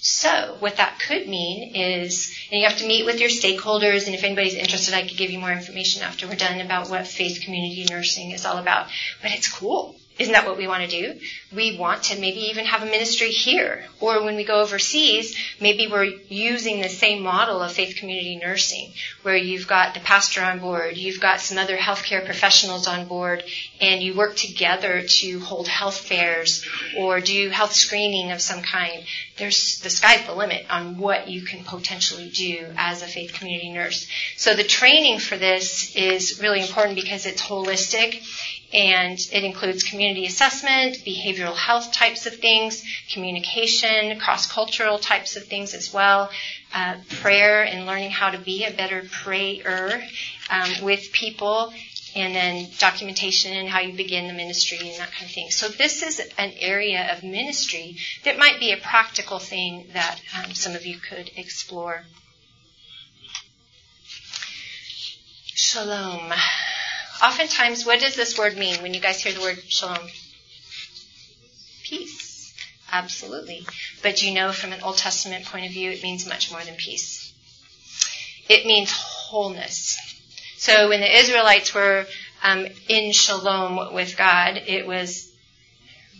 So what that could mean is, and you have to meet with your stakeholders, and if anybody's interested, I could give you more information after we're done about what faith community nursing is all about. But it's cool. Isn't that what we want to do? We want to maybe even have a ministry here. Or when we go overseas, maybe we're using the same model of faith community nursing, where you've got the pastor on board, you've got some other healthcare professionals on board, and you work together to hold health fairs or do health screening of some kind. There's the sky's the limit on what you can potentially do as a faith community nurse. So the training for this is really important because it's holistic and it includes community assessment, behavioral health types of things, communication, cross-cultural types of things as well, uh, prayer and learning how to be a better prayer um, with people, and then documentation and how you begin the ministry and that kind of thing. So this is an area of ministry that might be a practical thing that um, some of you could explore. Shalom oftentimes, what does this word mean when you guys hear the word shalom? Peace. Absolutely. But you know from an Old Testament point of view, it means much more than peace. It means wholeness. So when the Israelites were um, in shalom with God, it was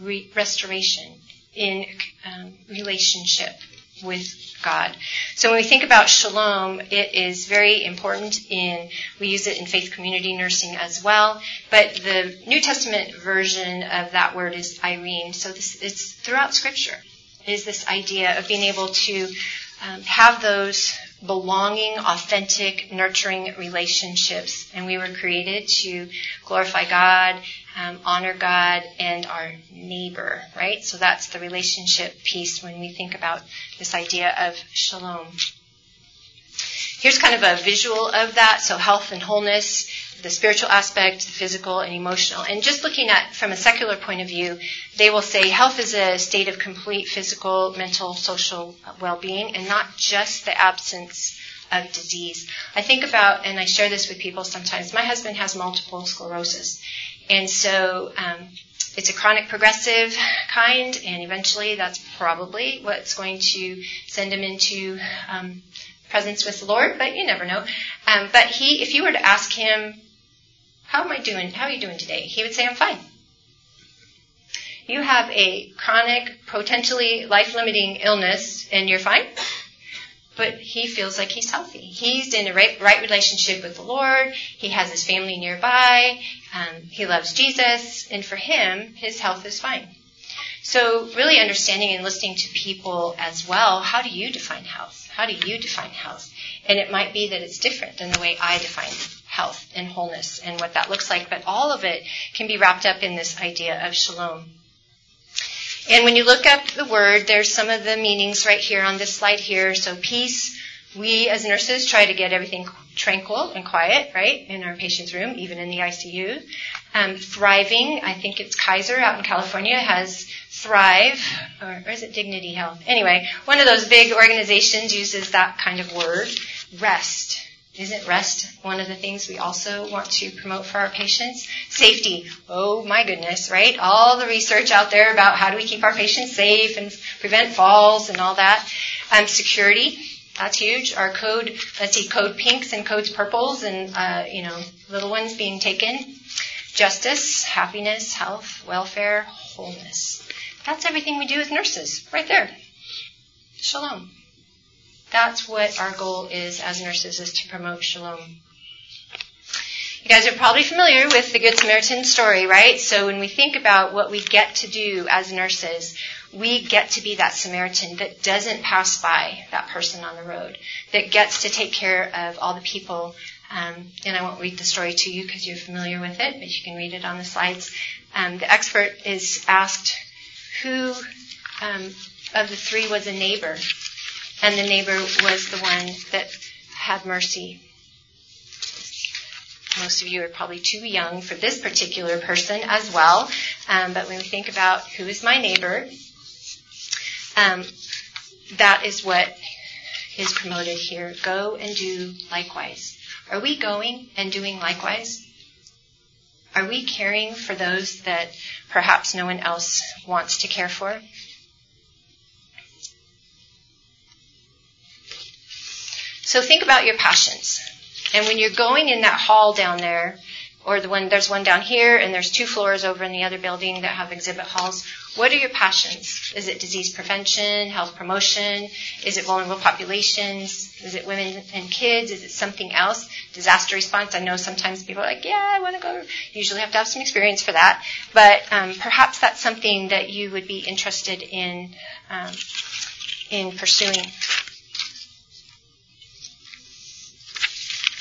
re- restoration in um, relationship with God. So when we think about shalom, it is very important in, we use it in faith community nursing as well, but the New Testament version of that word is eirene. So this, it's throughout scripture is this idea of being able to um, have those belonging, authentic, nurturing relationships. And we were created to glorify God, um, honor God, and our neighbor, right? So that's the relationship piece when we think about this idea of shalom. Here's kind of a visual of that. So health and wholeness, the spiritual aspect, the physical and emotional. And just looking at from a secular point of view, they will say health is a state of complete physical, mental, social well-being and not just the absence of disease. I think about, and I share this with people sometimes, my husband has multiple sclerosis. And so, um, it's a chronic progressive kind, and eventually that's probably what's going to send him into um, presence with the Lord, but you never know. Um, but he, if you were to ask him, how am I doing? How are you doing today? He would say, I'm fine. You have a chronic, potentially life-limiting illness and you're fine? But he feels like he's healthy. He's in a right, right relationship with the Lord. He has his family nearby. Um, he loves Jesus. And for him, his health is fine. So really understanding and listening to people as well, how do you define health? How do you define health? And it might be that it's different than the way I define health and wholeness and what that looks like, but all of it can be wrapped up in this idea of shalom. And when you look up the word, there's some of the meanings right here on this slide here. So peace, we as nurses try to get everything tranquil and quiet, right, in our patient's room, even in the ICU. Um, thriving, I think it's Kaiser out in California has Thrive, or, or is it Dignity Health? Anyway, one of those big organizations uses that kind of word. Rest, isn't rest one of the things we also want to promote for our patients? Safety. Oh my goodness, right? All the research out there about how do we keep our patients safe and prevent falls and all that. Um, security. That's huge. Our code, let's see, code pinks and codes purples and, uh, you know, little ones being taken. Justice, happiness, health, welfare, wholeness. That's everything we do as nurses, right there. Shalom. That's what our goal is as nurses, is to promote shalom. You guys are probably familiar with the Good Samaritan story, right? So when we think about what we get to do as nurses, we get to be that Samaritan that doesn't pass by that person on the road, that gets to take care of all the people. Um, and I won't read the story to you because you're familiar with it, but you can read it on the slides. Um, the expert is asked, who um, of the three was a neighbor, and the neighbor was the one that had mercy. Most of you are probably too young for this particular person as well, um, but when we think about who is my neighbor, um, that is what is promoted here. Go and do likewise. Are we going and doing likewise? Are we caring for those that perhaps no one else wants to care for? So think about your passions. And when you're going in that hall down there, or the one there's one down here and there's two floors over in the other building that have exhibit halls, what are your passions? Is it disease prevention, health promotion? Is it vulnerable populations? Is it women and kids? Is it something else? Disaster response. I know sometimes people are like, yeah, I want to go. Usually have to have some experience for that. But um, perhaps that's something that you would be interested in um, in pursuing.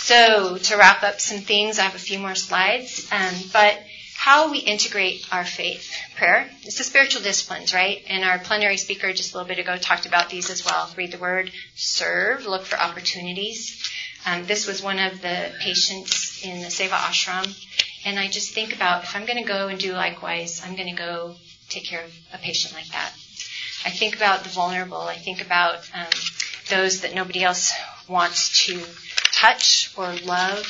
So to wrap up some things, I have a few more slides. Um, but how we integrate our faith. Prayer. It's the spiritual disciplines, right? And our plenary speaker just a little bit ago talked about these as well. Read the word, serve, look for opportunities. Um, this was one of the patients in the Seva ashram. And I just think about if I'm going to go and do likewise, I'm going to go take care of a patient like that. I think about the vulnerable. I think about um, those that nobody else wants to touch or love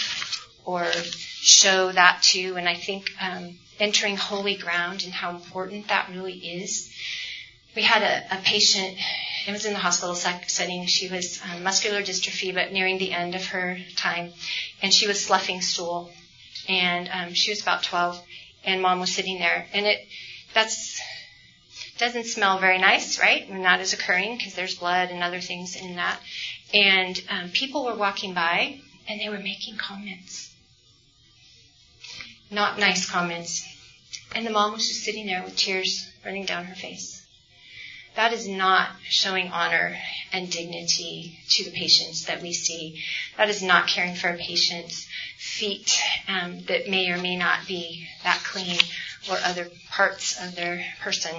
or show that to. And I think um, entering holy ground and how important that really is. We had a, a patient, it was in the hospital setting. She was um, muscular dystrophy, but nearing the end of her time, and she was sloughing stool. And um, she was about 12, and mom was sitting there. And it, that's, doesn't smell very nice, right? When that is occurring, because there's blood and other things in that. And um, people were walking by, and they were making comments not nice comments. And the mom was just sitting there with tears running down her face. That is not showing honor and dignity to the patients that we see. That is not caring for a patient's feet um, that may or may not be that clean or other parts of their person.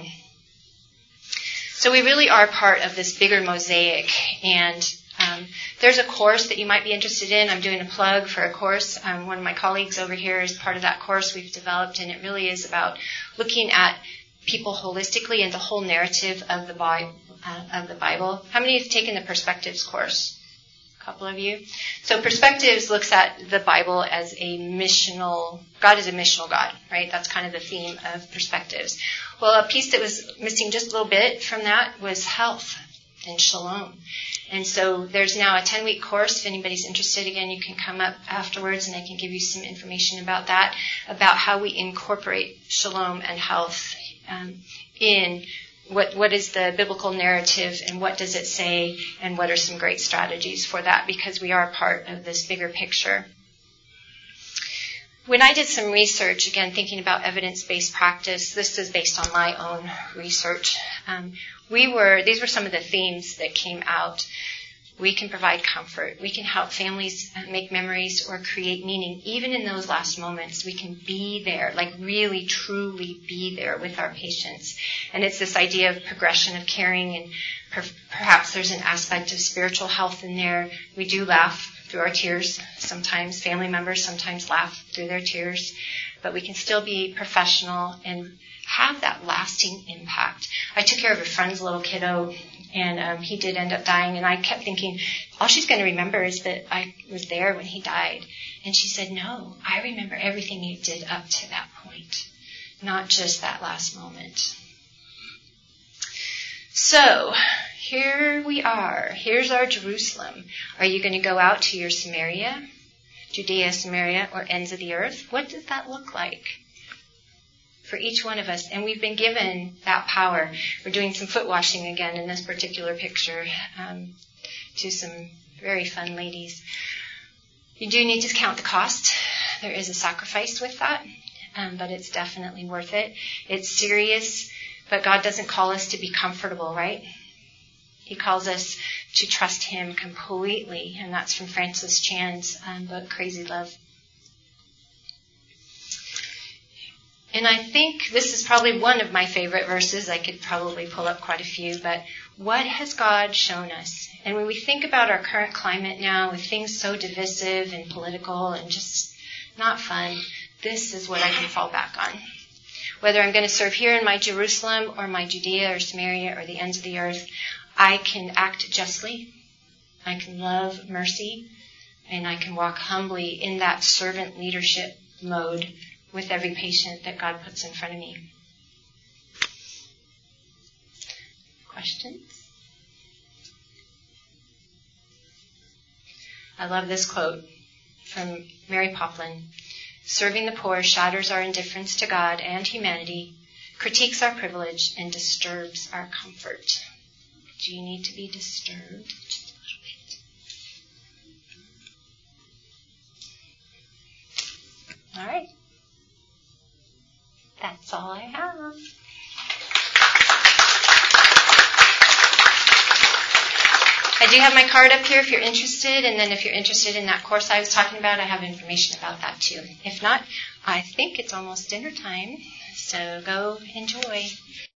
So we really are part of this bigger mosaic and um, there's a course that you might be interested in. I'm doing a plug for a course. Um, one of my colleagues over here is part of that course we've developed, and it really is about looking at people holistically and the whole narrative of the. Uh, of the Bible. How many have taken the Perspectives course? A couple of you. So Perspectives looks at the Bible as a missional. God is a missional God, right? That's kind of the theme of Perspectives. Well, a piece that was missing just a little bit from that was health and shalom. And so there's now a 10 week course. If anybody's interested, again, you can come up afterwards and I can give you some information about that, about how we incorporate shalom and health um, in what, what is the biblical narrative and what does it say and what are some great strategies for that because we are part of this bigger picture. When I did some research, again, thinking about evidence based practice, this is based on my own research. Um, we were, these were some of the themes that came out. We can provide comfort. We can help families make memories or create meaning. Even in those last moments, we can be there, like really, truly be there with our patients. And it's this idea of progression of caring and per- perhaps there's an aspect of spiritual health in there. We do laugh through our tears sometimes. Family members sometimes laugh through their tears. But we can still be professional and have that lasting impact. I took care of a friend's little kiddo, and um, he did end up dying. And I kept thinking, all she's going to remember is that I was there when he died. And she said, No, I remember everything you did up to that point, not just that last moment. So, here we are. Here's our Jerusalem. Are you going to go out to your Samaria, Judea, Samaria, or ends of the earth? What does that look like? for each one of us. And we've been given that power. We're doing some foot washing again in this particular picture um, to some very fun ladies. You do need to count the cost. There is a sacrifice with that, um, but it's definitely worth it. It's serious, but God doesn't call us to be comfortable, right? He calls us to trust Him completely, and that's from Francis Chan's um, book, Crazy Love. And I think this is probably one of my favorite verses. I could probably pull up quite a few, but what has God shown us? And when we think about our current climate now with things so divisive and political and just not fun, this is what I can fall back on. Whether I'm going to serve here in my Jerusalem or my Judea or Samaria or the ends of the earth, I can act justly. I can love mercy and I can walk humbly in that servant leadership mode with every patient that God puts in front of me. Questions? I love this quote from Mary Poplin. Serving the poor shatters our indifference to God and humanity, critiques our privilege, and disturbs our comfort. Do you need to be disturbed? All right. That's all I have. I do have my card up here if you're interested, and then if you're interested in that course I was talking about, I have information about that too. If not, I think it's almost dinner time, so go enjoy.